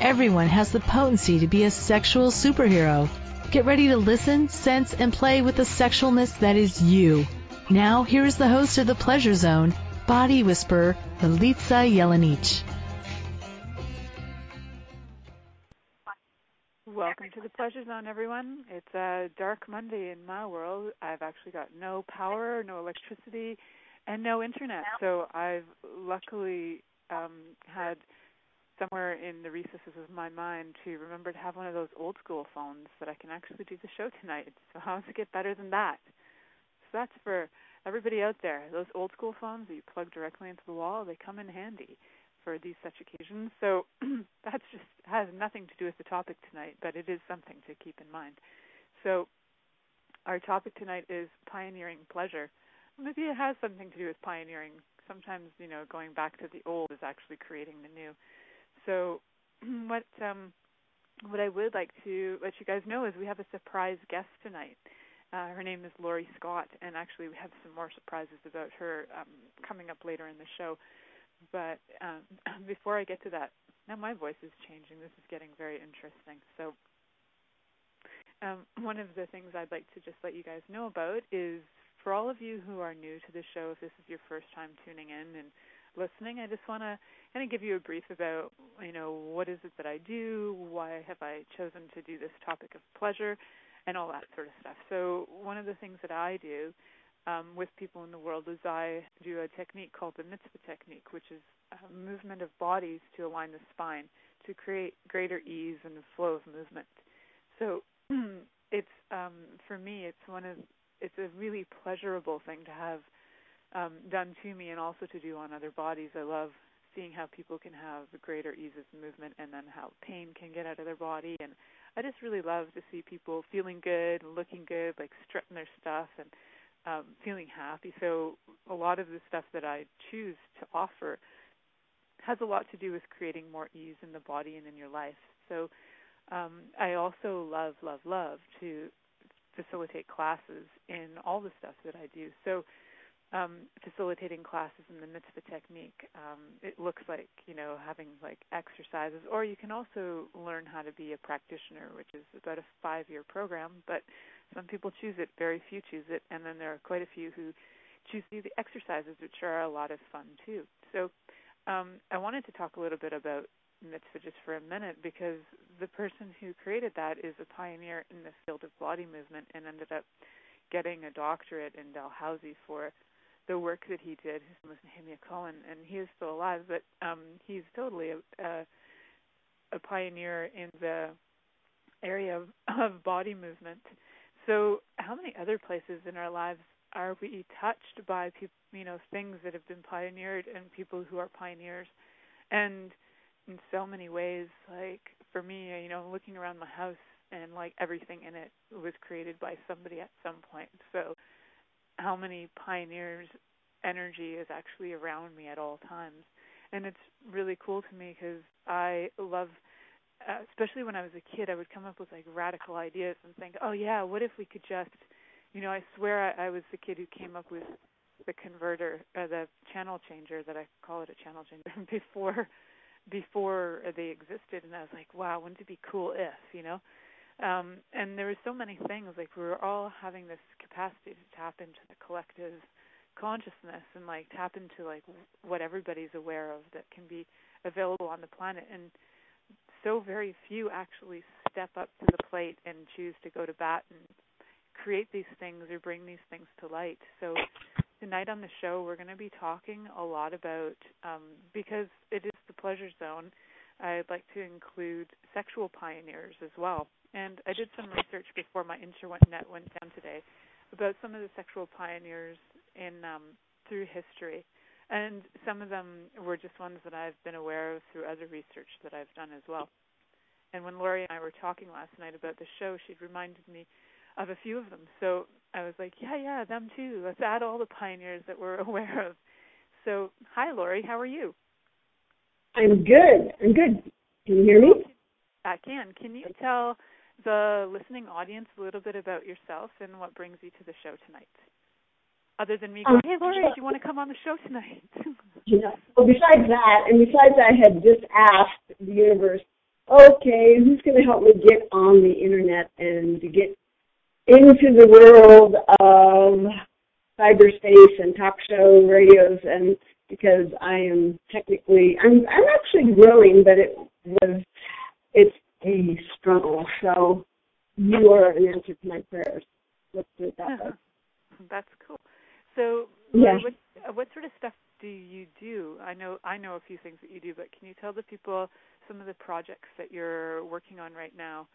Everyone has the potency to be a sexual superhero. Get ready to listen, sense, and play with the sexualness that is you. Now, here is the host of The Pleasure Zone, Body Whisperer, Milica Jelenic. Welcome to the Pleasure Zone, everyone. It's a dark Monday in my world. I've actually got no power, no electricity, and no internet. So I've luckily um, had somewhere in the recesses of my mind to remember to have one of those old school phones that I can actually do the show tonight. So how does it get better than that? So that's for everybody out there. Those old school phones that you plug directly into the wall, they come in handy for these such occasions. So that's just has nothing to do with the topic tonight, but it is something to keep in mind. So our topic tonight is pioneering pleasure. Maybe it has something to do with pioneering. Sometimes, you know, going back to the old is actually creating the new. So, what um, what I would like to let you guys know is we have a surprise guest tonight. Uh, her name is Lori Scott, and actually we have some more surprises about her um, coming up later in the show. But um, before I get to that, now my voice is changing. This is getting very interesting. So, um, one of the things I'd like to just let you guys know about is for all of you who are new to the show, if this is your first time tuning in and listening, I just want to kind of give you a brief about, you know, what is it that I do, why have I chosen to do this topic of pleasure, and all that sort of stuff. So one of the things that I do um, with people in the world is I do a technique called the mitzvah technique, which is a movement of bodies to align the spine to create greater ease and flow of movement. So it's um, for me, it's one of it's a really pleasurable thing to have um, done to me and also to do on other bodies. I love seeing how people can have greater ease of movement and then how pain can get out of their body and I just really love to see people feeling good, and looking good, like strutting their stuff and um feeling happy. So a lot of the stuff that I choose to offer has a lot to do with creating more ease in the body and in your life. So um I also love love love to facilitate classes in all the stuff that I do. So um, facilitating classes in the mitzvah technique. Um, it looks like you know having like exercises, or you can also learn how to be a practitioner, which is about a five-year program. But some people choose it, very few choose it, and then there are quite a few who choose to do the exercises, which are a lot of fun too. So um, I wanted to talk a little bit about mitzvah just for a minute because the person who created that is a pioneer in the field of body movement and ended up getting a doctorate in Dalhousie for the work that he did. His name was Nehemiah Cohen, and he is still alive, but um, he's totally a, a, a pioneer in the area of, of body movement. So, how many other places in our lives are we touched by people, you know, things that have been pioneered and people who are pioneers? And in so many ways, like for me, you know, looking around my house and like everything in it was created by somebody at some point. So how many pioneers energy is actually around me at all times. And it's really cool to me because i love uh, especially when i was a kid i would come up with like radical ideas and think oh yeah what if we could just you know i swear i, I was the kid who came up with the converter uh, the channel changer that i call it a channel changer before before they existed. And i was like wow wouldn't it be cool if you know um, and there were so many things like we were all having this capacity to tap into the collective consciousness and like tap into like what everybody's aware of that can be available on the planet. And so very few actually step up to the plate and choose to go to bat and create these things or bring these things to light. So tonight on the show we're going to be talking a lot about um, because it is the pleasure zone i'd like to include sexual pioneers as well and I did some research before my internet went down today about some of the sexual pioneers in um, through history, and some of them were just ones that I've been aware of through other research that I've done as well. And when Lori and I were talking last night about the show, she'd reminded me of a few of them. So I was like, yeah, yeah, them too. Let's add all the pioneers that we're aware of. So, hi, Lori. How are you? I'm good. I'm good. Can you hear me? I can. Can you tell the listening audience a little bit about yourself and what brings you to the show tonight? Other than me going, um, hey, Lori, do you want to come on the show tonight? you know, well, besides that, and besides I had just asked the universe, okay, who's going to help me get on the internet and to get into the world of cyberspace and talk show radios and because I am technically I'm I'm actually growing but it was it's a struggle. So you are an answer to my prayers. Let's do it that way. That's cool. So yeah. what what sort of stuff do you do? I know I know a few things that you do, but can you tell the people some of the projects that you're working on right now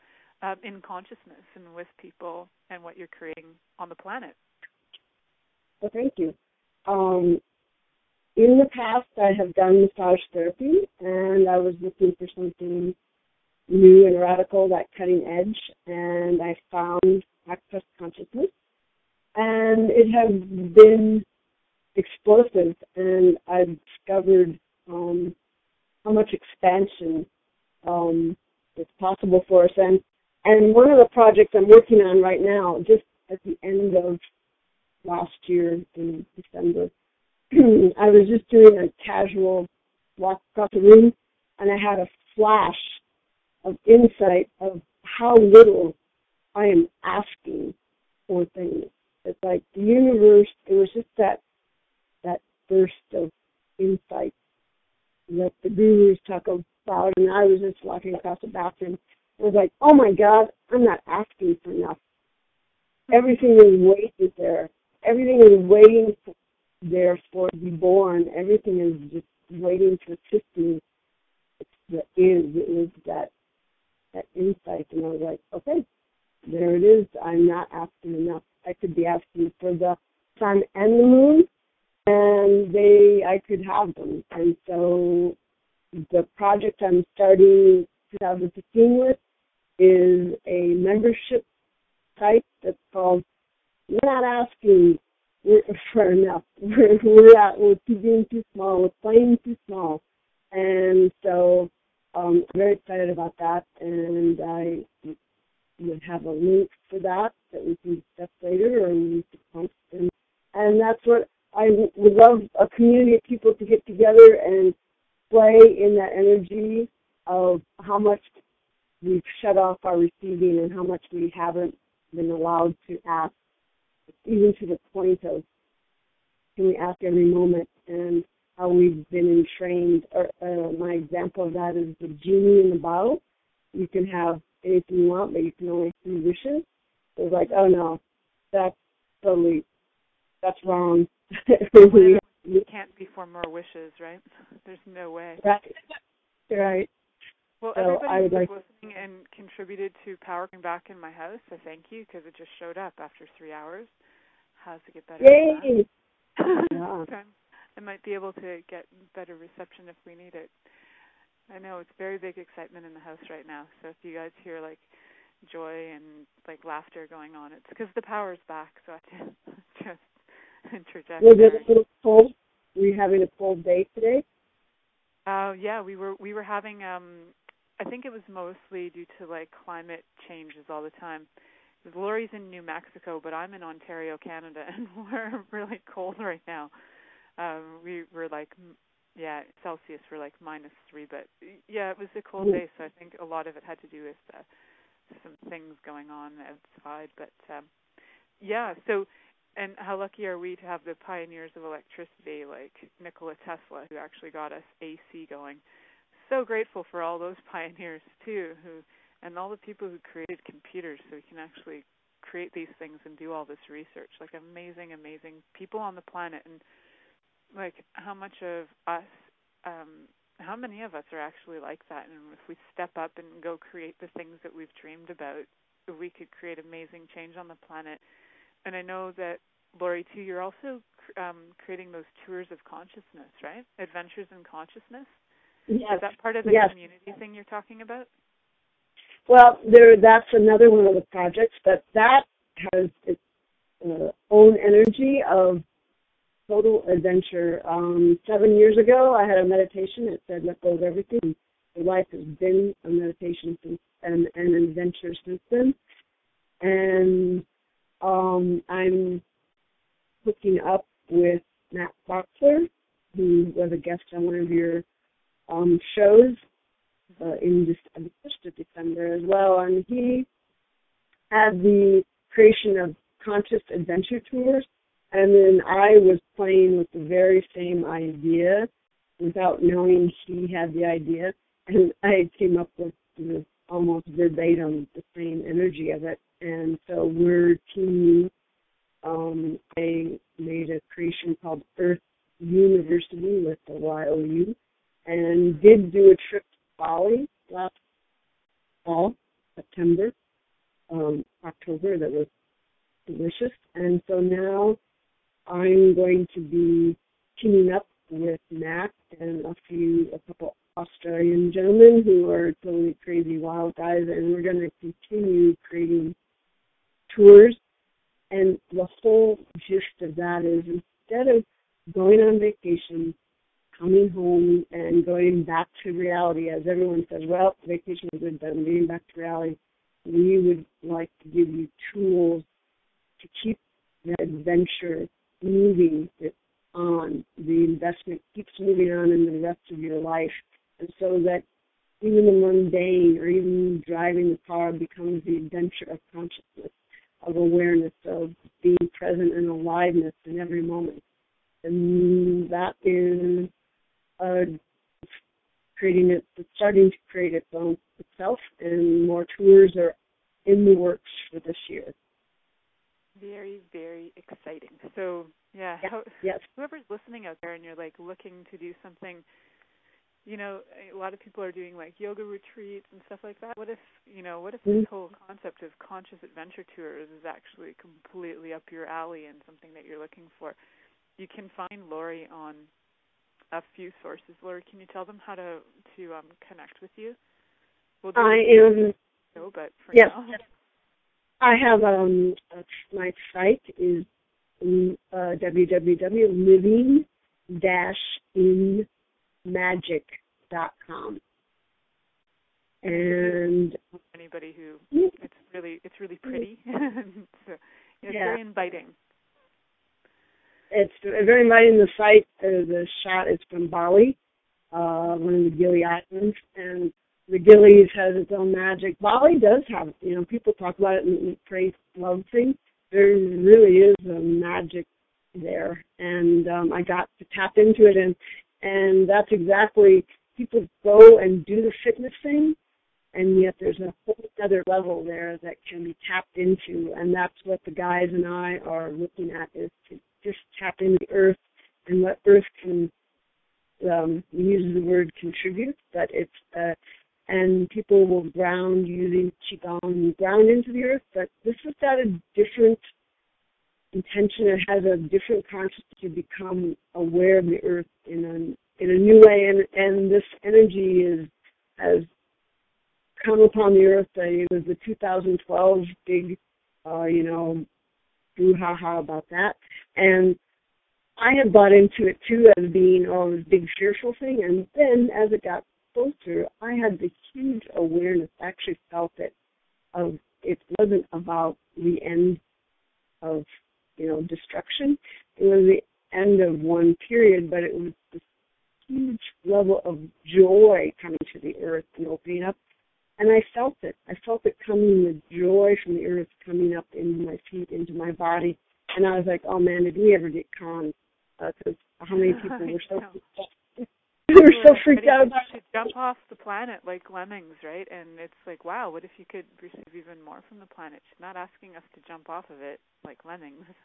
um, in consciousness and with people and what you're creating on the planet? Well, thank you. Um, in the past, I have done massage therapy, and I was looking for something new and radical, that cutting edge, and I found access consciousness, and it has been explosive, and I've discovered um, how much expansion um, is possible for us. And and one of the projects I'm working on right now, just at the end of last year in December, I was just doing a casual walk across the room, and I had a flash of insight of how little I am asking for things. It's like the universe. It was just that that burst of insight that the gurus talk about, and I was just walking across the bathroom. I was like, oh my God, I'm not asking for enough. Everything is waiting there. Everything is waiting for, there for to be born. Everything is just waiting for me. It's the is, it is that that insight, and I was like, okay, there it is. I'm not asking enough. I could be asking for the sun and the moon, and they, I could have them. And so, the project I'm starting 2015 with is a membership site that's called "We're Not Asking for Enough." We're we're, at, we're being too small. We're playing too small, and so um, I'm very excited about that, and I would have a link for that that we can discuss later, or we can post. And, and that's what I would love a community of people to get together and play in that energy of how much we've shut off our receiving and how much we haven't been allowed to ask, even to the point of can we ask every moment and how we've been entrained. Or, uh, my example of that is the genie in the bottle. You can have anything you want, but you can only three wishes. It's like, oh no, that's totally, that's wrong. we, can't be for more wishes, right? There's no way. Right. Right. Well, so everybody who's like listening and contributed to powering back in my house, I thank you because it just showed up after three hours. How's it get better? Yay! yeah. I might be able to get better reception if we need it. I know it's very big excitement in the house right now. So if you guys hear like joy and like laughter going on, it's because the power's back. So I have to just interject. Was it a little cold? Were you having a cold day today? Uh, yeah, we were we were having. um I think it was mostly due to like climate changes all the time. Lori's in New Mexico, but I'm in Ontario, Canada, and we're really cold right now um we were like yeah celsius were like minus three but yeah it was a cold day so i think a lot of it had to do with uh, some things going on outside but um yeah so and how lucky are we to have the pioneers of electricity like Nikola Tesla who actually got us AC going. So grateful for all those pioneers too who and all the people who created computers so we can actually create these things and do all this research. Like amazing amazing people on the planet and like how much of us um how many of us are actually like that? And if we step up and go create the things that we've dreamed about we could create amazing change on the planet. And i know that lori too you're also um creating those tours of consciousness right? Adventures in consciousness? Yes. is that part of the yes. community thing you're talking about? Well, there that's another one of the projects, but that has its uh, own energy of total adventure. Um, seven years ago, I had a meditation that said, "Let go of everything." My life has been a meditation since and, an adventure since then, and um, I'm hooking up with Matt Boxer, who was a guest on one of your um, shows uh, in the first of December as well, and he had the creation of conscious adventure tours and then I was playing with the very same idea without knowing she had the idea. And I came up with the, almost verbatim the same energy of it. And so we're teaming. Um, I made a creation called Earth University with the YOU and did do a trip to Bali last fall, September, um, October that was delicious. And so now I'm going to be teaming up with Mac and a few, a couple Australian gentlemen who are totally crazy wild guys, and we're going to continue creating tours. And the whole gist of that is instead of going on vacation, coming home and going back to reality, as everyone says, well, vacation is good, but I'm getting back to reality. We would like to give you tools to keep that adventure moving on. The investment keeps moving on in the rest of your life. And so that even the mundane or even driving the car becomes the adventure of consciousness, of awareness, of being present and aliveness in every moment. And that is uh, creating it, starting to create its own itself, and more tours are in the works for this year. Very, very exciting. So, yeah, yeah. How, yes. whoever's listening out there and you're like looking to do something, you know, a lot of people are doing like yoga retreats and stuff like that. What if, you know, what if mm-hmm. this whole concept of conscious adventure tours is actually completely up your alley and something that you're looking for? You can find Lori on a few sources. Lori, can you tell them how to to um, connect with you? We'll I am. No, but for yes, now. I have um my site is uh, www.living-in-magic.com. And anybody who it's really it's really pretty. so it's yeah. very inviting. It's very inviting. The site, uh, the shot is from Bali, uh, one of the Gili Islands, and the Gilis has its own magic. Bali does have, you know, people talk about it and praise love thing. There really is a magic there, and um, I got to tap into it, and and that's exactly people go and do the fitness thing, and yet there's a whole other level there that can be tapped into, and that's what the guys and I are looking at is to just tap into the earth and what earth can um, use the word contribute, but it's uh, and people will ground using qigong, ground into the earth. But this has got a different intention. It has a different consciousness to become aware of the earth in a in a new way, and and this energy is has come upon the earth. Uh, it was the 2012 big, uh, you know, brouhaha about that, and I had bought into it too as being oh this big fearful thing, and then as it got closer, I had the huge awareness, I actually felt it, of it wasn't about the end of, you know, destruction. It was the end of one period, but it was this huge level of joy coming to the earth and opening up. And I felt it. I felt it coming, the joy from the earth coming up into my feet, into my body. And I was like, oh man, did we ever get conned? Because uh, how many people were so we were so freaked out to jump off the planet like lemmings, right? And it's like, wow, what if you could receive even more from the planet? She's not asking us to jump off of it like lemmings.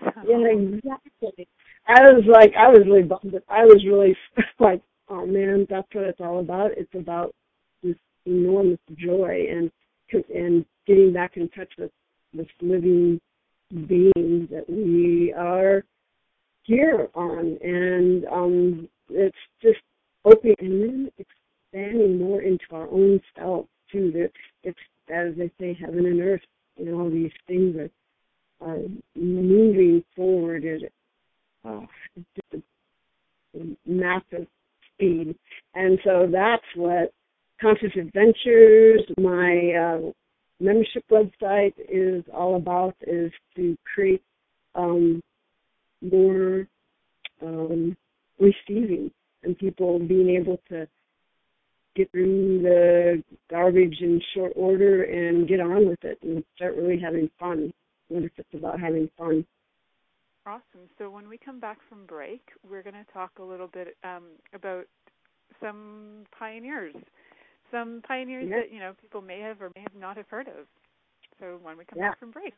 So. Yeah, exactly. I was like, I was really bummed. I was really like, oh man, that's what it's all about. It's about this enormous joy and and getting back in touch with this living being that we are here on, and um it's just opening and then expanding more into our own self too. It's as they say, heaven and earth, and all these things are are moving forward at uh, just a, a massive speed. And so that's what Conscious Adventures, my uh, membership website is all about, is to create um, more um, receiving and people being able to get through the garbage in short order and get on with it and start really having fun. What if it's about having fun? Awesome. So when we come back from break, we're going to talk a little bit um, about some pioneers, some pioneers yeah. that you know people may have or may have not have heard of. So when we come yeah. back from break.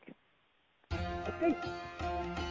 Okay.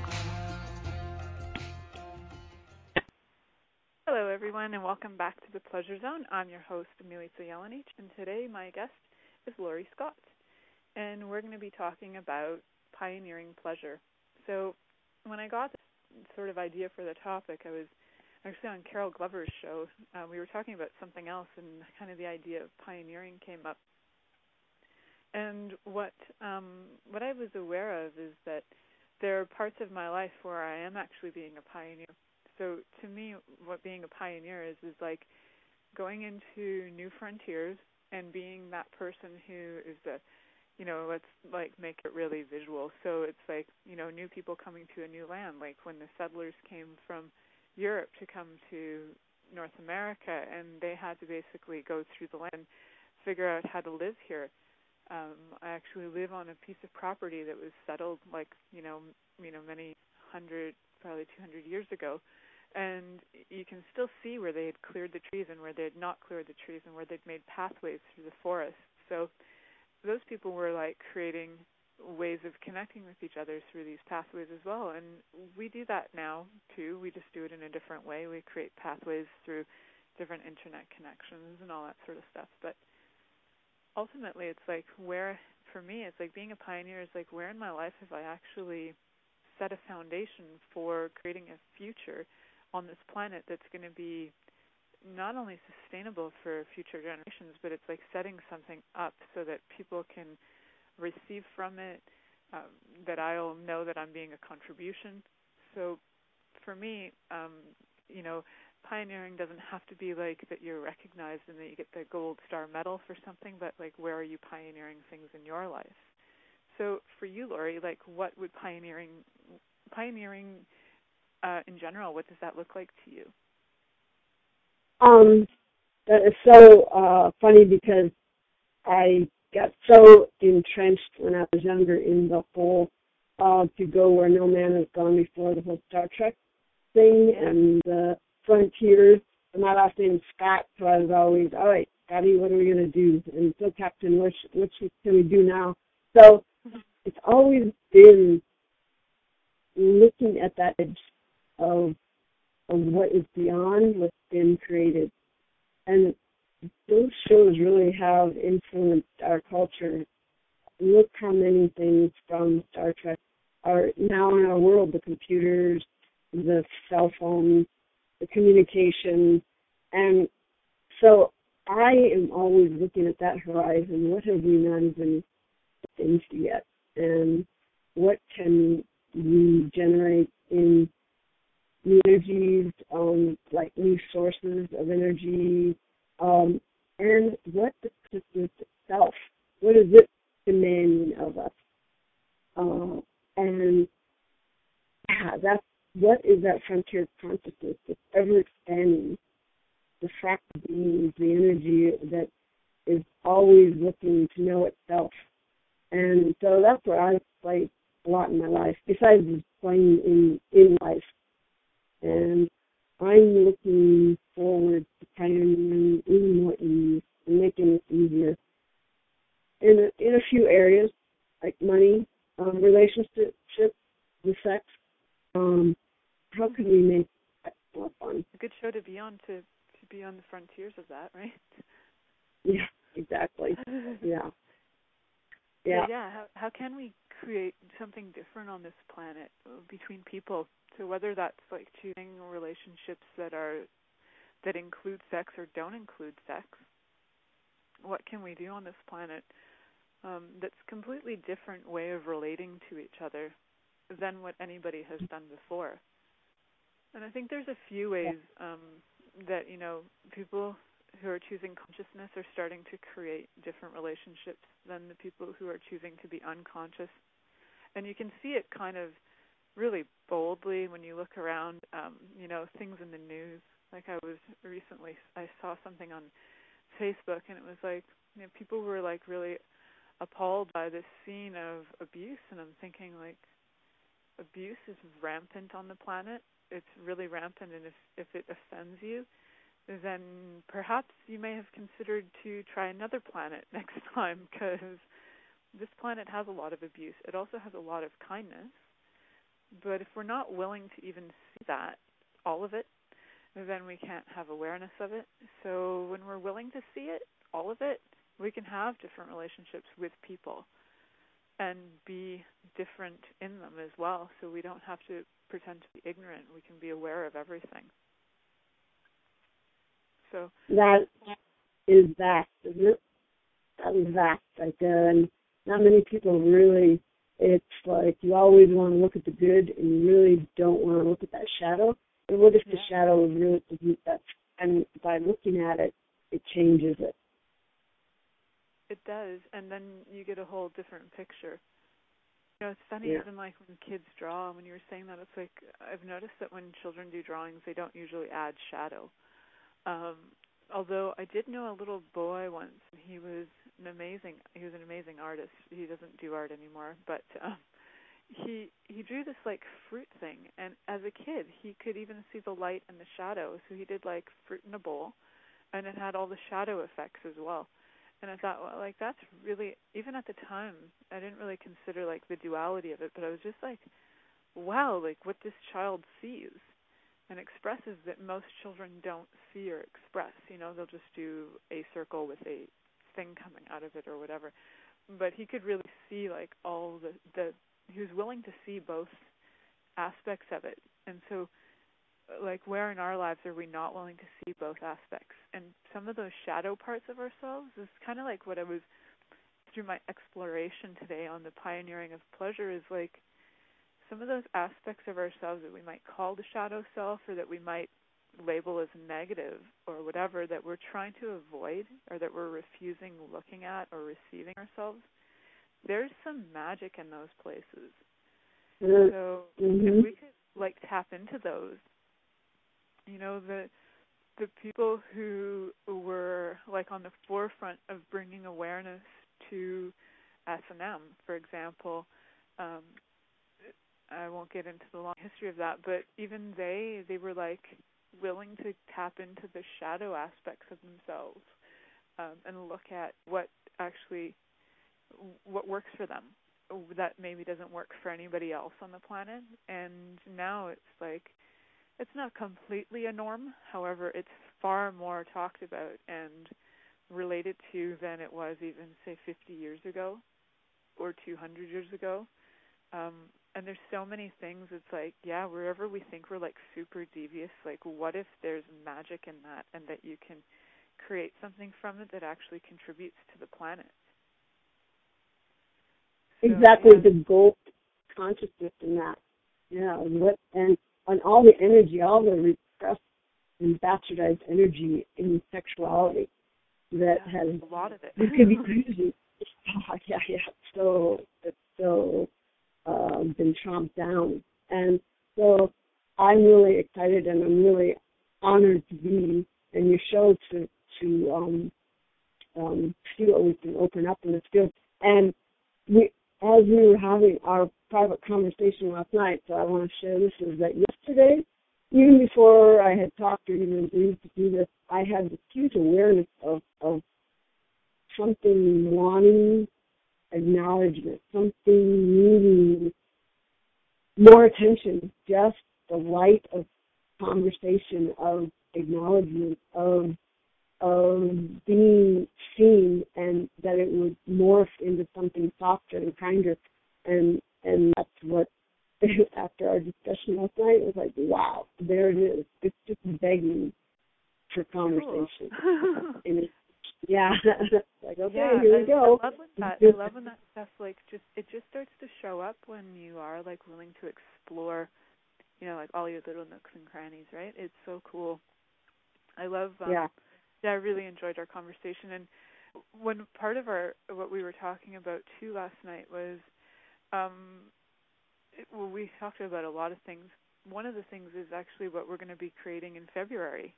Everyone, and welcome back to the Pleasure Zone. I'm your host, Milica Jelenic, and today my guest is Lori Scott, and we're going to be talking about pioneering pleasure. So, when I got this sort of idea for the topic, I was actually on Carol Glover's show. Uh, we were talking about something else, and kind of the idea of pioneering came up. And what um, what I was aware of is that there are parts of my life where I am actually being a pioneer so to me, what being a pioneer is is like going into new frontiers and being that person who is the you know let's like make it really visual. So it's like you know new people coming to a new land. Like when the settlers came from europe to come to north america and they had to basically go through the land figure out how to live here. Um i actually live on a piece of property that was settled like you know you know many hundred probably 200 years ago and you can still see where they had cleared the trees and where they had not cleared the trees and where they'd made pathways through the forest. So those people were like creating ways of connecting with each other through these pathways as well. And we do that now too. We just do it in a different way. We create pathways through different internet connections and all that sort of stuff. But ultimately it's like where for me it's like being a pioneer is like where in my life have I actually set a foundation for creating a future on this planet that's going to be not only sustainable for future generations, but it's like setting something up so that people can receive from it, um, that I'll know that I'm being a contribution. So for me, um, you know, pioneering doesn't have to be like that you're recognized and that you get the gold star medal for something, but like where are you pioneering things in your life? So for you, Lori, like what would pioneering pioneering uh, in general, what does that look like to you? Um, that is so uh, funny because I got so entrenched when I was younger in the whole uh, to go where no man has gone before, the whole Star Trek thing and the frontiers. And my last name is Scott, so I was always, all right, Scotty, what are we going to do? And so, Captain, what, what can we do now? So it's always been looking at that of, of what is beyond what's been created. And those shows really have influenced our culture. Look how many things from Star Trek are now in our world the computers, the cell phones, the communication. And so I am always looking at that horizon. What have we not even into yet? And what can we generate in new energies, um, like new sources of energy, um, and what the consciousness itself, what is it demanding of us? Uh, and yeah, that's what is that frontier consciousness that's ever expanding, the fractal beings, the energy that is always looking to know itself. And so that's where I play a lot in my life, besides playing in in life. And I'm looking forward to pioneering even more ease and making it easier in a, in a few areas like money, um, relationships, with sex. Um, how can we make that more fun? A good show to be on to to be on the frontiers of that, right? Yeah, exactly. yeah. Yeah. yeah. How how can we create something different on this planet between people so whether that's like choosing relationships that are that include sex or don't include sex, what can we do on this planet um, that's completely different way of relating to each other than what anybody has done before? And I think there's a few ways um, that you know people who are choosing consciousness are starting to create different relationships than the people who are choosing to be unconscious. And you can see it kind of really boldly when you look around, um, you know, things in the news. Like I was recently, I saw something on Facebook, and it was like, you know, people were like really appalled by this scene of abuse, and I'm thinking like, abuse is rampant on the planet. It's really rampant, and if if it offends you, then perhaps you may have considered to try another planet next time, because this planet has a lot of abuse. It also has a lot of kindness but if we're not willing to even see that, all of it, then we can't have awareness of it. So when we're willing to see it, all of it, we can have different relationships with people and be different in them as well. So we don't have to pretend to be ignorant. We can be aware of everything. So that is vast, isn't it? That is vast. Like, uh, not many people really it's like you always want to look at the good and you really don't want to look at that shadow. And what if the shadow is really the that and by looking at it it changes it. It does, and then you get a whole different picture. You know, it's funny yeah. even like when kids draw. When you were saying that, it's like I've noticed that when children do drawings, they don't usually add shadow. Um, although I did know a little boy once, and he was an amazing he was an amazing artist. He doesn't do art anymore, but um he he drew this like fruit thing and as a kid he could even see the light and the shadow. So he did like fruit in a bowl and it had all the shadow effects as well. And I thought, well, like that's really even at the time I didn't really consider like the duality of it, but I was just like, wow, like what this child sees and expresses that most children don't see or express. You know, they'll just do a circle with a thing coming out of it or whatever. But he could really see like all the the he was willing to see both aspects of it. And so like where in our lives are we not willing to see both aspects? And some of those shadow parts of ourselves is kind of like what I was through my exploration today on the pioneering of pleasure is like some of those aspects of ourselves that we might call the shadow self or that we might label as negative or whatever that we're trying to avoid or that we're refusing looking at or receiving ourselves, there's some magic in those places. So mm-hmm. if we could like tap into those, you know, the the people who were like on the forefront of bringing awareness to S&M, for example, um, I won't get into the long history of that, but even they they were like willing to tap into the shadow aspects of themselves um, and look at what actually what works for them that maybe doesn't work for anybody else on the planet. And now it's like it's not completely a norm. However, it's far more talked about and related to than it was even say 50 years ago or 200 years ago. Um, and there's so many things. It's like, yeah, wherever we think we're like super devious, like what if there's magic in that, and that you can create something from it that actually contributes to the planet. So, exactly yeah. the goal consciousness in that. Yeah, what and on all the energy, all the repressed and bastardized energy in sexuality that yeah, has a lot of it. you could be using. Oh, yeah, yeah. So it's so uh, been chomped down. And so I'm really excited and I'm really honored to be in your show to to um, um, see what we can open up in this field. And we, as we were having our private conversation last night, so I want to share this is that yesterday, even before I had talked or even agreed to do this, I had this huge awareness of, of something wanting acknowledgement, something needing more attention, just the light of conversation, of acknowledgement, of of being seen and that it would morph into something softer and kinder. And and that's what after our discussion last night it was like wow there it is. It's just begging for conversation. Cool. and it's yeah. like okay, yeah, here we go. I love when that. I love when that stuff like just it just starts to show up when you are like willing to explore, you know, like all your little nooks and crannies, right? It's so cool. I love. Um, yeah. Yeah, I really enjoyed our conversation, and when part of our what we were talking about too last night was, um, it, well, we talked about a lot of things. One of the things is actually what we're going to be creating in February,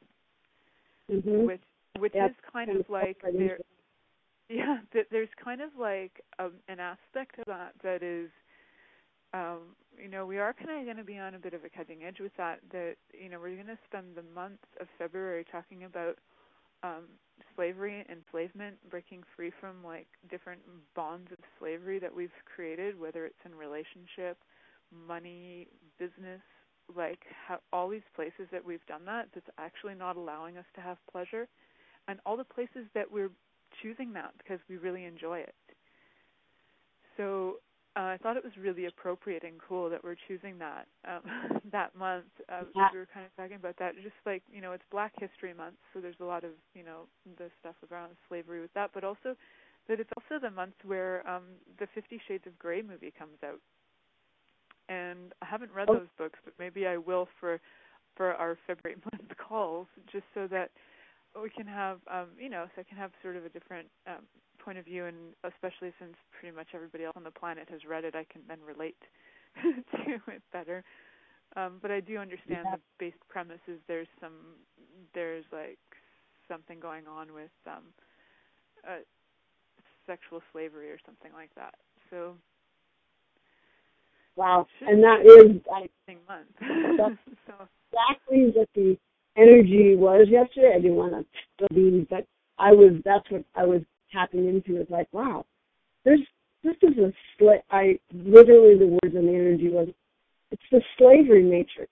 mm-hmm. which which is kind of like there yeah there's kind of like um, an aspect of that that is um you know we are kind of going to be on a bit of a cutting edge with that that you know we're going to spend the month of february talking about um slavery enslavement breaking free from like different bonds of slavery that we've created whether it's in relationship money business like how all these places that we've done that that's actually not allowing us to have pleasure and all the places that we're choosing that because we really enjoy it. So uh, I thought it was really appropriate and cool that we're choosing that um, that month. Uh, yeah. We were kind of talking about that, just like you know, it's Black History Month, so there's a lot of you know the stuff around slavery with that, but also that it's also the month where um, the Fifty Shades of Grey movie comes out. And I haven't read oh. those books, but maybe I will for for our February month calls, just so that we can have um, you know, so I can have sort of a different um, point of view, and especially since pretty much everybody else on the planet has read it, I can then relate to it better. Um, but I do understand yeah. the basic premise is there's some there's like something going on with um, uh, sexual slavery or something like that. So wow, and that is I month. that's so. exactly what the energy was yesterday. I didn't want to beans, but I was. That's what I was tapping into. It's like, wow, there's this is a sla- I literally the words and the energy was, it's the slavery matrix.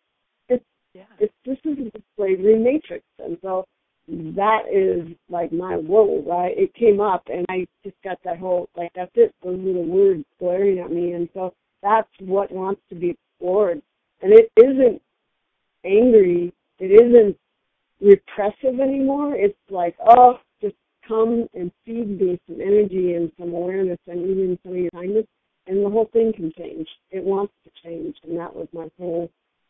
It's yeah. it's this is the slavery matrix, and so that is like my whoa, right? It came up, and I just got that whole like that's it. Those are the words glaring at me, and so that's what wants to be explored, and it isn't angry it isn't repressive anymore. It's like, oh, just come and feed me some energy and some awareness and even some of your kindness, and the whole thing can change. It wants to change, and that was my whole.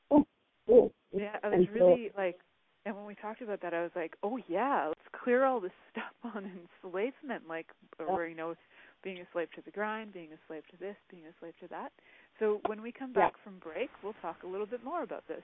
Oh, cool. Yeah, I was really so, like, and when we talked about that, I was like, oh yeah, let's clear all this stuff on enslavement, like where you know, being a slave to the grind, being a slave to this, being a slave to that. So when we come back yeah. from break, we'll talk a little bit more about this.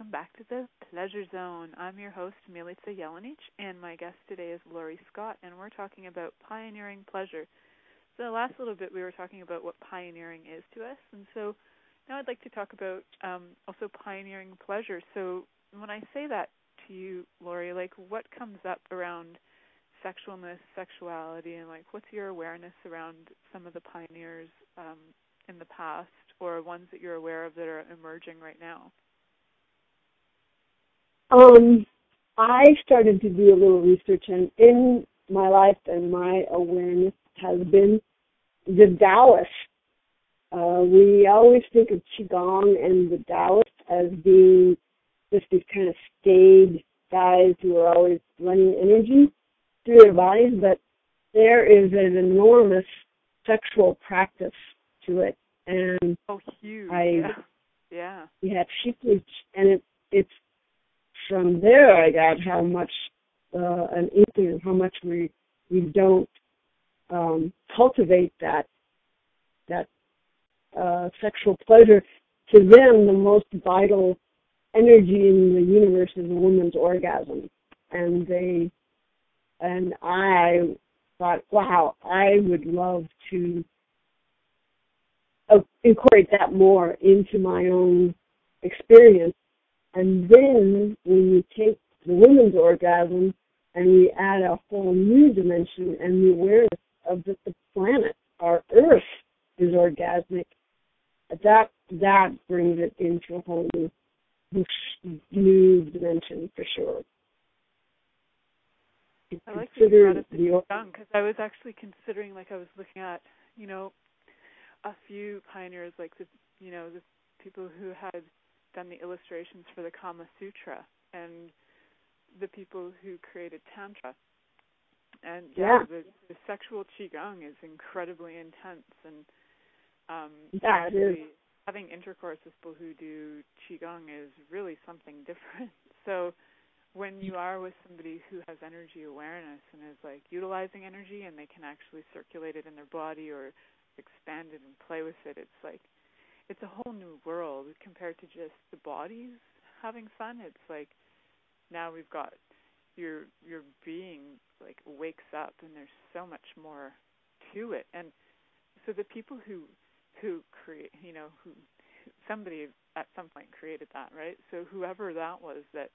Welcome back to the Pleasure Zone. I'm your host, Milica Jelenic, and my guest today is Lori Scott, and we're talking about pioneering pleasure. So, the last little bit we were talking about what pioneering is to us, and so now I'd like to talk about um, also pioneering pleasure. So, when I say that to you, Lori, like what comes up around sexualness, sexuality, and like what's your awareness around some of the pioneers um, in the past or ones that you're aware of that are emerging right now? Um, I started to do a little research, and in my life and my awareness has been the Taoists. Uh, we always think of Qigong and the Taoists as being just these kind of staid guys who are always running energy through their bodies, but there is an enormous sexual practice to it. And oh, huge! I, yeah, yeah. Have sheep and it, it's from there I got how much uh, an inkling how much we we don't um, cultivate that that uh, sexual pleasure. To them, the most vital energy in the universe is a woman's orgasm, and they and I thought, wow, I would love to uh, incorporate that more into my own experience and then when you take the women's orgasm and we add a whole new dimension and the awareness of that the planet, our Earth, is orgasmic, that that brings it into a whole new new dimension for sure. I like that you brought up the young because I was actually considering, like I was looking at, you know, a few pioneers, like the, you know, the people who had done the illustrations for the Kama Sutra and the people who created Tantra. And yeah, yeah. The, the sexual qigong is incredibly intense and um yeah, it is. having intercourse with people who do qigong is really something different. So when you are with somebody who has energy awareness and is like utilizing energy and they can actually circulate it in their body or expand it and play with it, it's like it's a whole new world compared to just the bodies having fun. It's like now we've got your your being like wakes up and there's so much more to it. And so the people who who create you know, who somebody at some point created that, right? So whoever that was that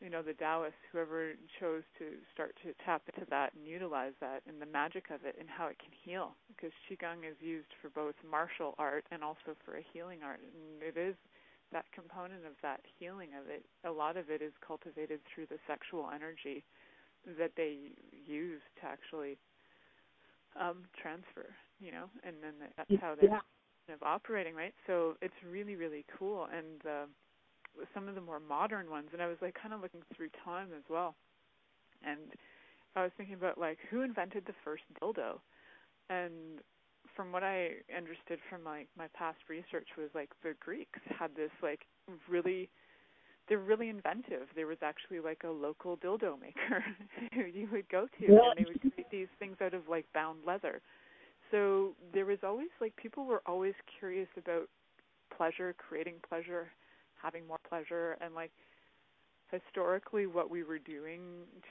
you know, the Taoists, whoever chose to start to tap into that and utilize that and the magic of it and how it can heal. Because Qigong is used for both martial art and also for a healing art. And it is that component of that healing of it, a lot of it is cultivated through the sexual energy that they use to actually um, transfer, you know, and then that's how they're yeah. kind of operating, right? So it's really, really cool. And uh, some of the more modern ones, and I was like kind of looking through time as well, and I was thinking about like who invented the first dildo, and from what I understood from my my past research was like the Greeks had this like really they're really inventive. There was actually like a local dildo maker who you would go to yeah. and they would create these things out of like bound leather. So there was always like people were always curious about pleasure, creating pleasure, having more pleasure and like historically what we were doing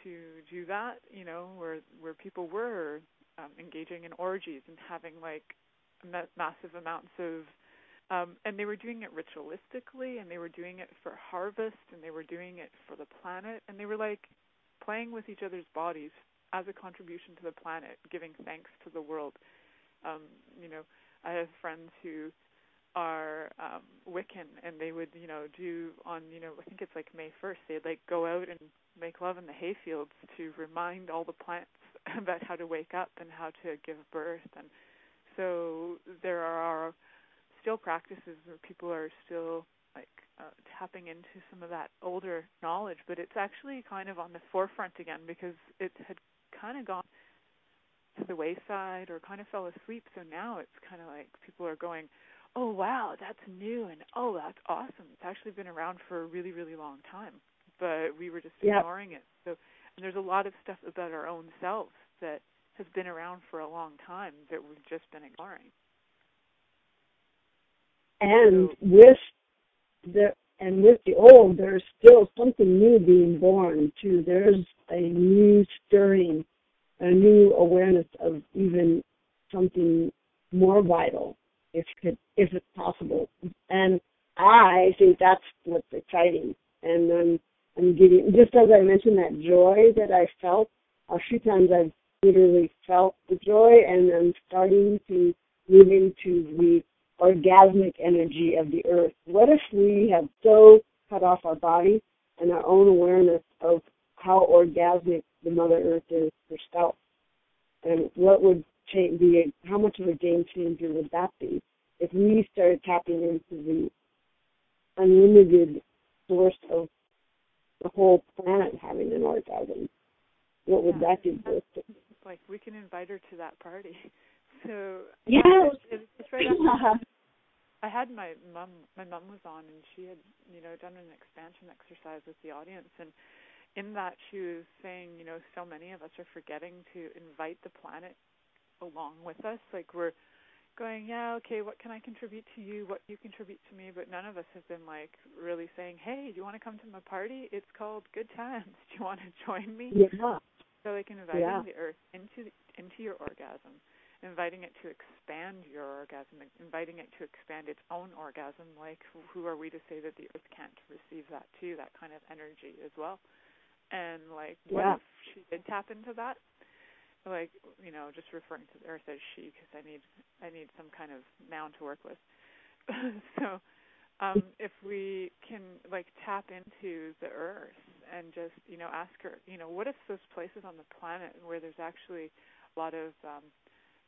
to do that, you know, where where people were um, engaging in orgies and having like ma- massive amounts of um, and they were doing it ritualistically and they were doing it for harvest and they were doing it for the planet and they were like playing with each other's bodies as a contribution to the planet, giving thanks to the world. Um, you know, I have friends who are um Wiccan and they would, you know, do on, you know, I think it's like May 1st, they'd like go out and make love in the hayfields to remind all the plants about how to wake up and how to give birth and so there are still practices where people are still like uh, tapping into some of that older knowledge, but it's actually kind of on the forefront again because it had kind of gone to the wayside or kind of fell asleep. So now it's kind of like people are going, oh wow, that's new and oh that's awesome. It's actually been around for a really really long time, but we were just ignoring it. So and there's a lot of stuff about our own selves that has been around for a long time that we've just been ignoring. And so, with the and with the old, there's still something new being born too. There's a new stirring, a new awareness of even something more vital if it, if it's possible. And I think that's what's exciting. And I'm I'm getting just as I mentioned that joy that I felt a few times I've literally felt the joy and I'm starting to move into the orgasmic energy of the earth. What if we have so cut off our body and our own awareness of how orgasmic the Mother Earth is herself? And what would change be how much of a game changer would that be if we started tapping into the unlimited source of the whole planet having an orgasm? What would yeah, that do to? Like we can invite her to that party. So yeah, it's, it's right after. I had my mom. My mom was on, and she had, you know, done an expansion exercise with the audience, and in that she was saying, you know, so many of us are forgetting to invite the planet along with us. Like we're going, yeah, okay, what can I contribute to you? What you contribute to me? But none of us have been like really saying, hey, do you want to come to my party? It's called Good Times. Do you want to join me? Yeah. So like inviting yeah. the earth into the, into your orgasm, inviting it to expand your orgasm, inviting it to expand its own orgasm. Like who are we to say that the earth can't receive that too? That kind of energy as well. And like, what yeah. if she did tap into that? Like you know just referring to earth as she because I need I need some kind of noun to work with. so um if we can like tap into the earth and just you know ask her you know what if those places on the planet where there's actually a lot of um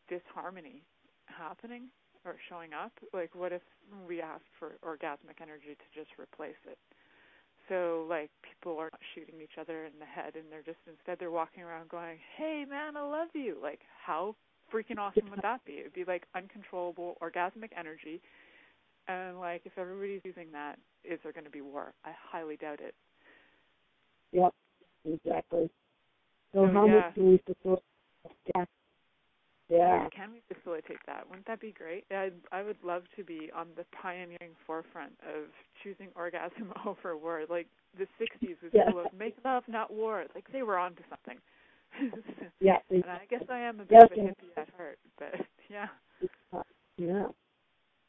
disharmony happening or showing up like what if we asked for orgasmic energy to just replace it so like people are not shooting each other in the head and they're just instead they're walking around going hey man i love you like how freaking awesome would that be it'd be like uncontrollable orgasmic energy And like, if everybody's using that, is there going to be war? I highly doubt it. Yep, exactly. So, So, how yeah. much do we support? Yeah. Yeah. Can we facilitate that? Wouldn't that be great? I'd, I would love to be on the pioneering forefront of choosing orgasm over war. Like the 60s was Yeah. full of make love, not war. Like they were onto something. Yeah. and I guess I am a bit Yes, of a hippie at heart, but yeah. Yeah.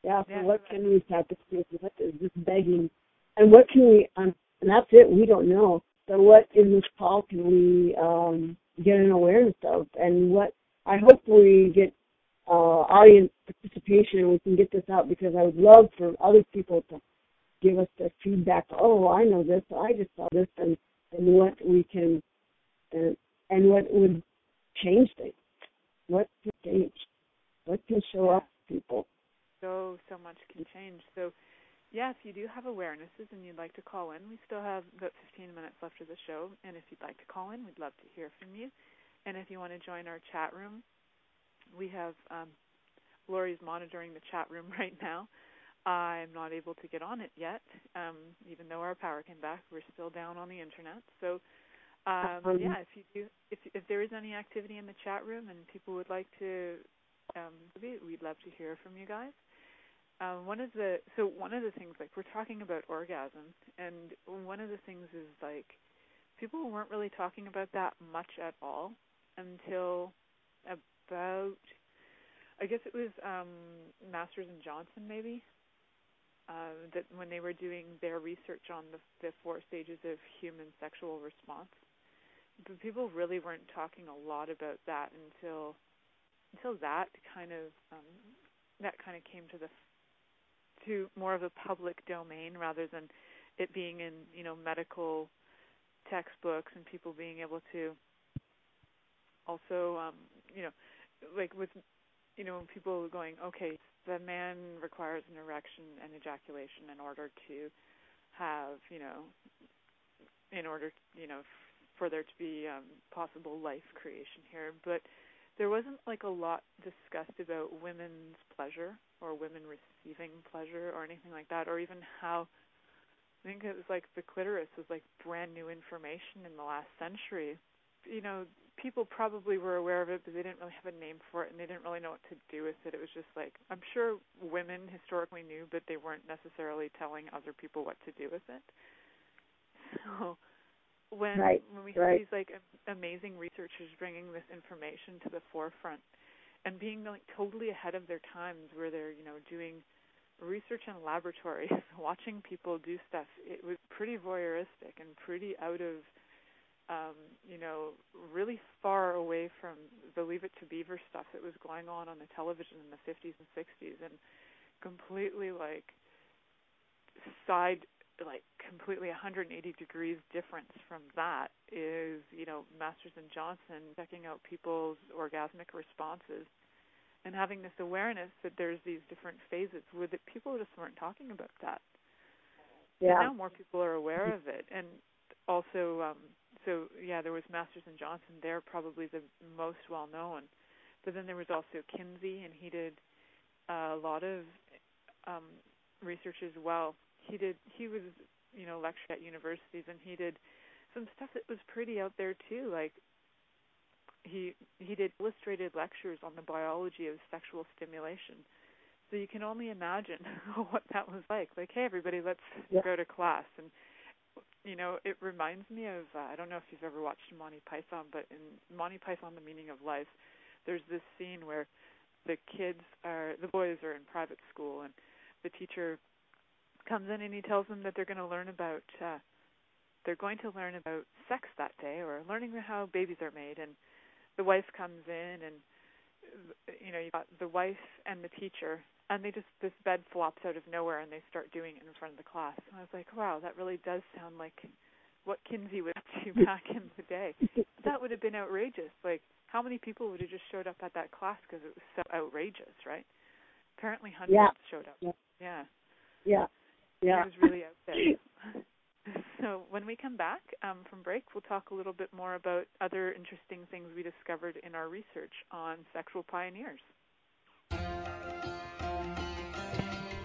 Yeah, so Yeah, what so can we sacrifice? What is this begging? And what can we, um, and that's it, we don't know. So what in this call can we um, get an awareness of? And what, I hope we get uh, audience participation and we can get this out because I would love for other people to give us their feedback. Oh, I know this, I just saw this, and, and what we can, and, and what would change things. What can change? What can show up people? so so much can change. So yeah, if you do have awarenesses and you'd like to call in, we still have about 15 minutes left of the show. And if you'd like to call in, we'd love to hear from you. And if you want to join our chat room, we have um, Lori's monitoring the chat room right now. I'm not able to get on it yet, um, even though our power came back. We're still down on the internet. So um, Um, yeah, if you do, if if there is any activity in the chat room and people would like to, um, we'd love to hear from you guys. Um, one of the so one of the things like we're talking about orgasm, and one of the things is like people weren't really talking about that much at all until about I guess it was um, Masters and Johnson maybe uh, that when they were doing their research on the, the four stages of human sexual response, but people really weren't talking a lot about that until until that kind of um, that kind of came to the to more of a public domain rather than it being in you know medical textbooks and people being able to also um, you know like with you know people going okay the man requires an erection and ejaculation in order to have you know in order you know for there to be um, possible life creation here but there wasn't like a lot discussed about women's pleasure or women receiving pleasure or anything like that or even how I think it was like the clitoris was like brand new information in the last century. You know, people probably were aware of it, but they didn't really have a name for it, and they didn't really know what to do with it. It was just like I'm sure women historically knew, but they weren't necessarily telling other people what to do with it. So when Right, when we right. see these like amazing researchers bringing this information to the forefront and being like totally ahead of their times, where they're you know doing research in laboratories, watching people do stuff, it was pretty voyeuristic and pretty out of, um, you know, really far away from the Leave It to Beaver stuff that was going on on the television in the 50s and 60s, and completely like side, like completely 180 degrees difference from that is, you know, Masters and Johnson checking out people's orgasmic responses and having this awareness that there's these different phases with it people just weren't talking about that Yeah. now more people are aware of it and also um so yeah there was masters and johnson they're probably the most well known but then there was also kinsey and he did a lot of um research as well he did he was you know lectured at universities and he did some stuff that was pretty out there too like he he did illustrated lectures on the biology of sexual stimulation. So you can only imagine what that was like. Like, hey everybody, let's Yeah. go to class and you know, it reminds me of uh, I don't know if you've ever watched Monty Python, but in Monty Python the Meaning of Life, there's this scene where the kids are the boys are in private school and the teacher comes in and he tells them that they're going to learn about uh they're going to learn about sex that day or learning how babies are made and the wife comes in and you know you got the wife and the teacher and they just this bed flops out of nowhere and they start doing it in front of the class and i was like wow that really does sound like what kinsey was up to back in the day that would have been outrageous like how many people would have just showed up at that class because it was so outrageous right apparently hundreds Yeah. showed up Yeah. yeah Yeah. Yeah. it was really out there. So when we come back um, from break, we'll talk a little bit more about other interesting things we discovered in our research on sexual pioneers.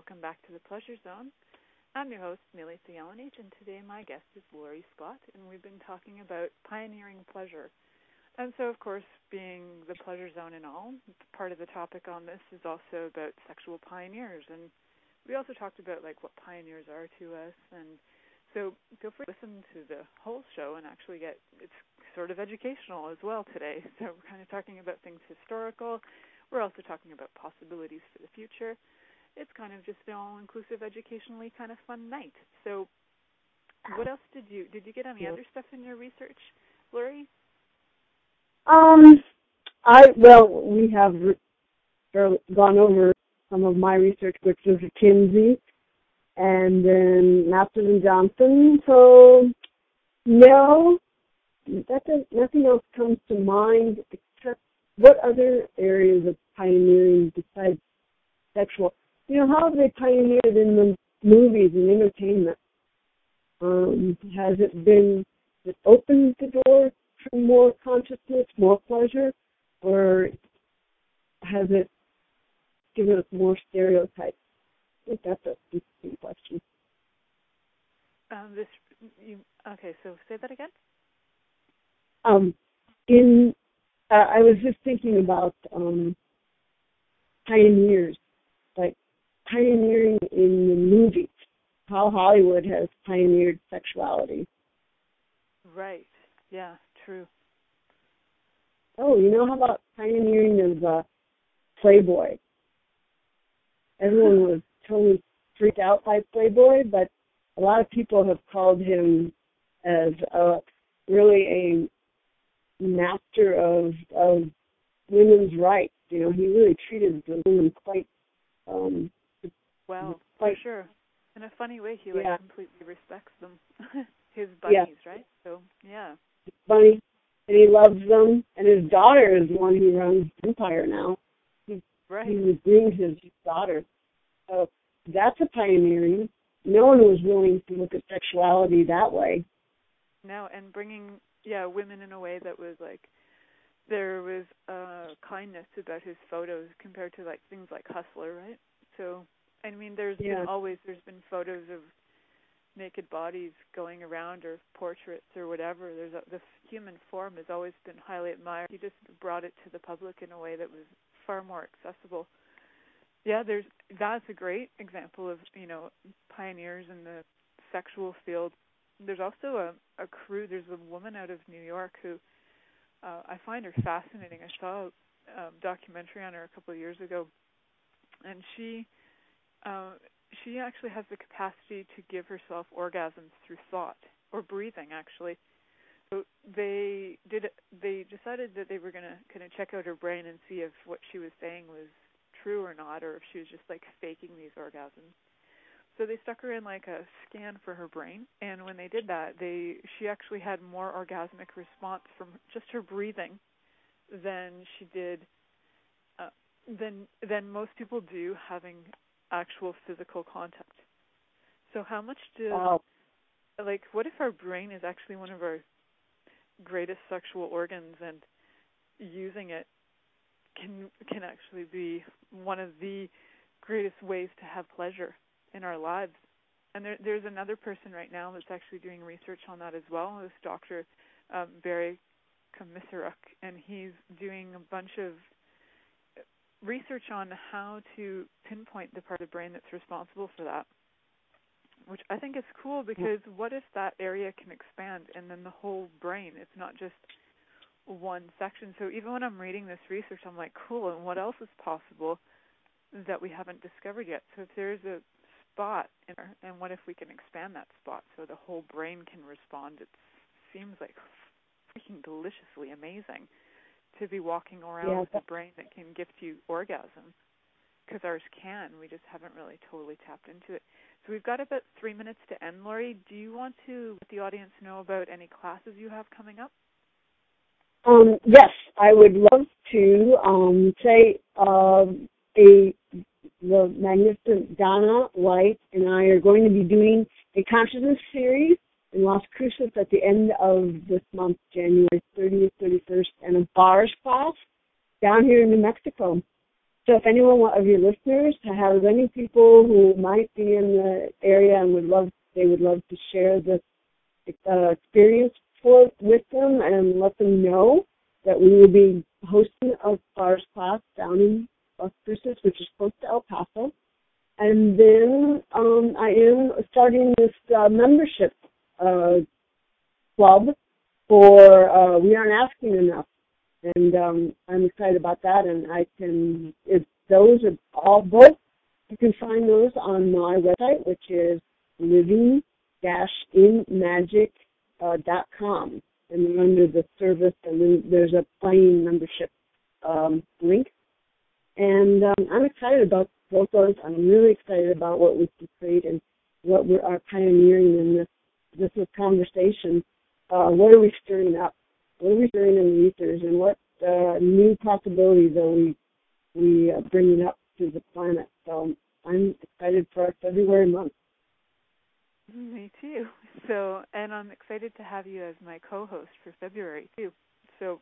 Welcome back to the Pleasure Zone. I'm your host, Milica Jelenic, and today my guest is Lori Scott, and we've been talking about pioneering pleasure. And so, of course, being the Pleasure Zone and all, part of the topic on this is also about sexual pioneers. And we also talked about like what pioneers are to us. And so feel free to listen to the whole show and actually get it's sort of educational as well today. So we're kind of talking about things historical. We're also talking about possibilities for the future it's kind of just an all-inclusive, educationally kind of fun night. So, what else did you did you get any other stuff in your research, Lori? Um, I well, we have re- gone over some of my research, which was Kinsey, and then Masters and Johnson. So, no, that does, nothing else comes to mind except what other areas of pioneering besides sexual you know, how have they pioneered in the movies and entertainment? Um, has it been it opened the door for more consciousness, more pleasure, or has it given us more stereotypes? I think that's a interesting question. Um, this, you, okay, so say that again. Um, in uh, I was just thinking about um, pioneers, pioneering in the movies, how Hollywood has pioneered sexuality. Right. Yeah, true. Oh, you know how about pioneering of uh, Playboy? Everyone was totally freaked out by Playboy, but a lot of people have called him as a really a master of of women's rights. You know, he really treated the women quite um, well, for sure. In a funny way, he like yeah. completely respects them. his bunnies, yeah. right? So yeah. Bunny, and he loves them. And his daughter is the one who runs Empire now. He, right. He brings his daughter. So that's a pioneering. No one was willing to look at sexuality that way. No, and bringing yeah women in a way that was like there was uh kindness about his photos compared to like things like Hustler, right? So I mean, there's yeah. been always there's been photos of naked bodies going around or portraits or whatever. There's a, the human form has always been highly admired. He just brought it to the public in a way that was far more accessible. Yeah, there's that's a great example of you know pioneers in the sexual field. There's also a, a crew. There's a woman out of New York who uh, I find her fascinating. I saw a um, documentary on her a couple of years ago, and she uh, she actually has the capacity to give herself orgasms through thought or breathing actually. So they did they decided that they were going to kind of check out her brain and see if what she was saying was true or not or if she was just like faking these orgasms. So they stuck her in like a scan for her brain and when they did that they she actually had more orgasmic response from just her breathing than she did uh, than than most people do having actual physical contact. So how much do wow. like what if our brain is actually one of our greatest sexual organs and using it can can actually be one of the greatest ways to have pleasure in our lives. And there, there's another person right now that's actually doing research on that as well. This Dr. Um, Barry Komisaruk, and he's doing a bunch of research on how to pinpoint the part of the brain that's responsible for that. Which I think is cool because what if that area can expand and then the whole brain? It's not just one section. So even when I'm reading this research, I'm like, cool, and what else is possible that we haven't discovered yet? So if there's a spot in there, and what if we can expand that spot so the whole brain can respond? It seems like freaking deliciously amazing to be walking around yeah, with a brain that can gift you orgasm because ours can. We just haven't really totally tapped into it. So we've got about three minutes to end. Lori, do you want to let the audience know about any classes you have coming up? Um, yes, I would love to um, say um, a the magnificent Donna White and I are going to be doing a consciousness series in Las Cruces at the end of this month, January 30th, 31st, and a bars class down here in New Mexico. So if anyone of your listeners has any people who might be in the area and would love, they would love to share this uh, experience for with them and let them know that we will be hosting a bars class down in Las Cruces, which is close to El Paso. And then um, I am starting this uh, membership uh, club for uh, We Aren't Asking Enough. And um, I'm excited about that. And I can, if those are all both, you can find those on my website, which is living-inmagic.com. Uh, and under the service, and then there's a plain membership um, link. And um, I'm excited about both those. I'm really excited about what we can create and what we are pioneering in this this is conversation. Uh, what are we stirring up? What are we stirring in the ethers, and what uh, new possibilities are we we uh, bringing up to the planet? So I'm excited for our February month. Me too. So, and I'm excited to have you as my co-host for February too. So,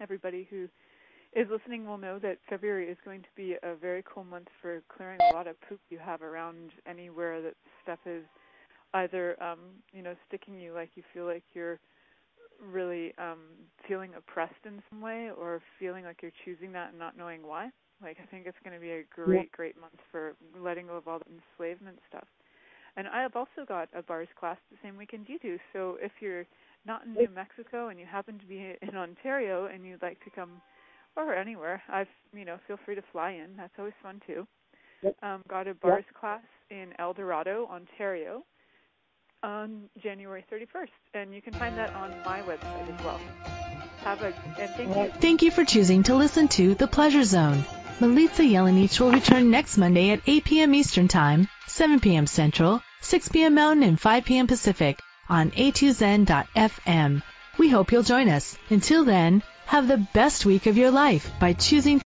everybody who is listening will know that February is going to be a very cool month for clearing a lot of poop you have around anywhere that stuff is either um, you know sticking you like you feel like you're really um, feeling oppressed in some way, or feeling like you're choosing that and not knowing why. Like I think it's going to be a great, yeah. great month for letting go of all the enslavement stuff. And I have also got a bars class the same weekend you do. So if you're not in New Mexico and you happen to be in Ontario and you'd like to come, or anywhere, I've you know feel free to fly in. That's always fun too. Yep. Um, got a bars yep. class in El Dorado, Ontario, on January 31st, and you can find that on my website as well. Have a and thank you. Thank you for choosing to listen to The Pleasure Zone. Milica Jelenic will return next Monday at 8 p.m. Eastern Time, 7 p.m. Central, 6 p.m. Mountain, and 5 p.m. Pacific on a2zen.fm. We hope you'll join us. Until then, have the best week of your life by choosing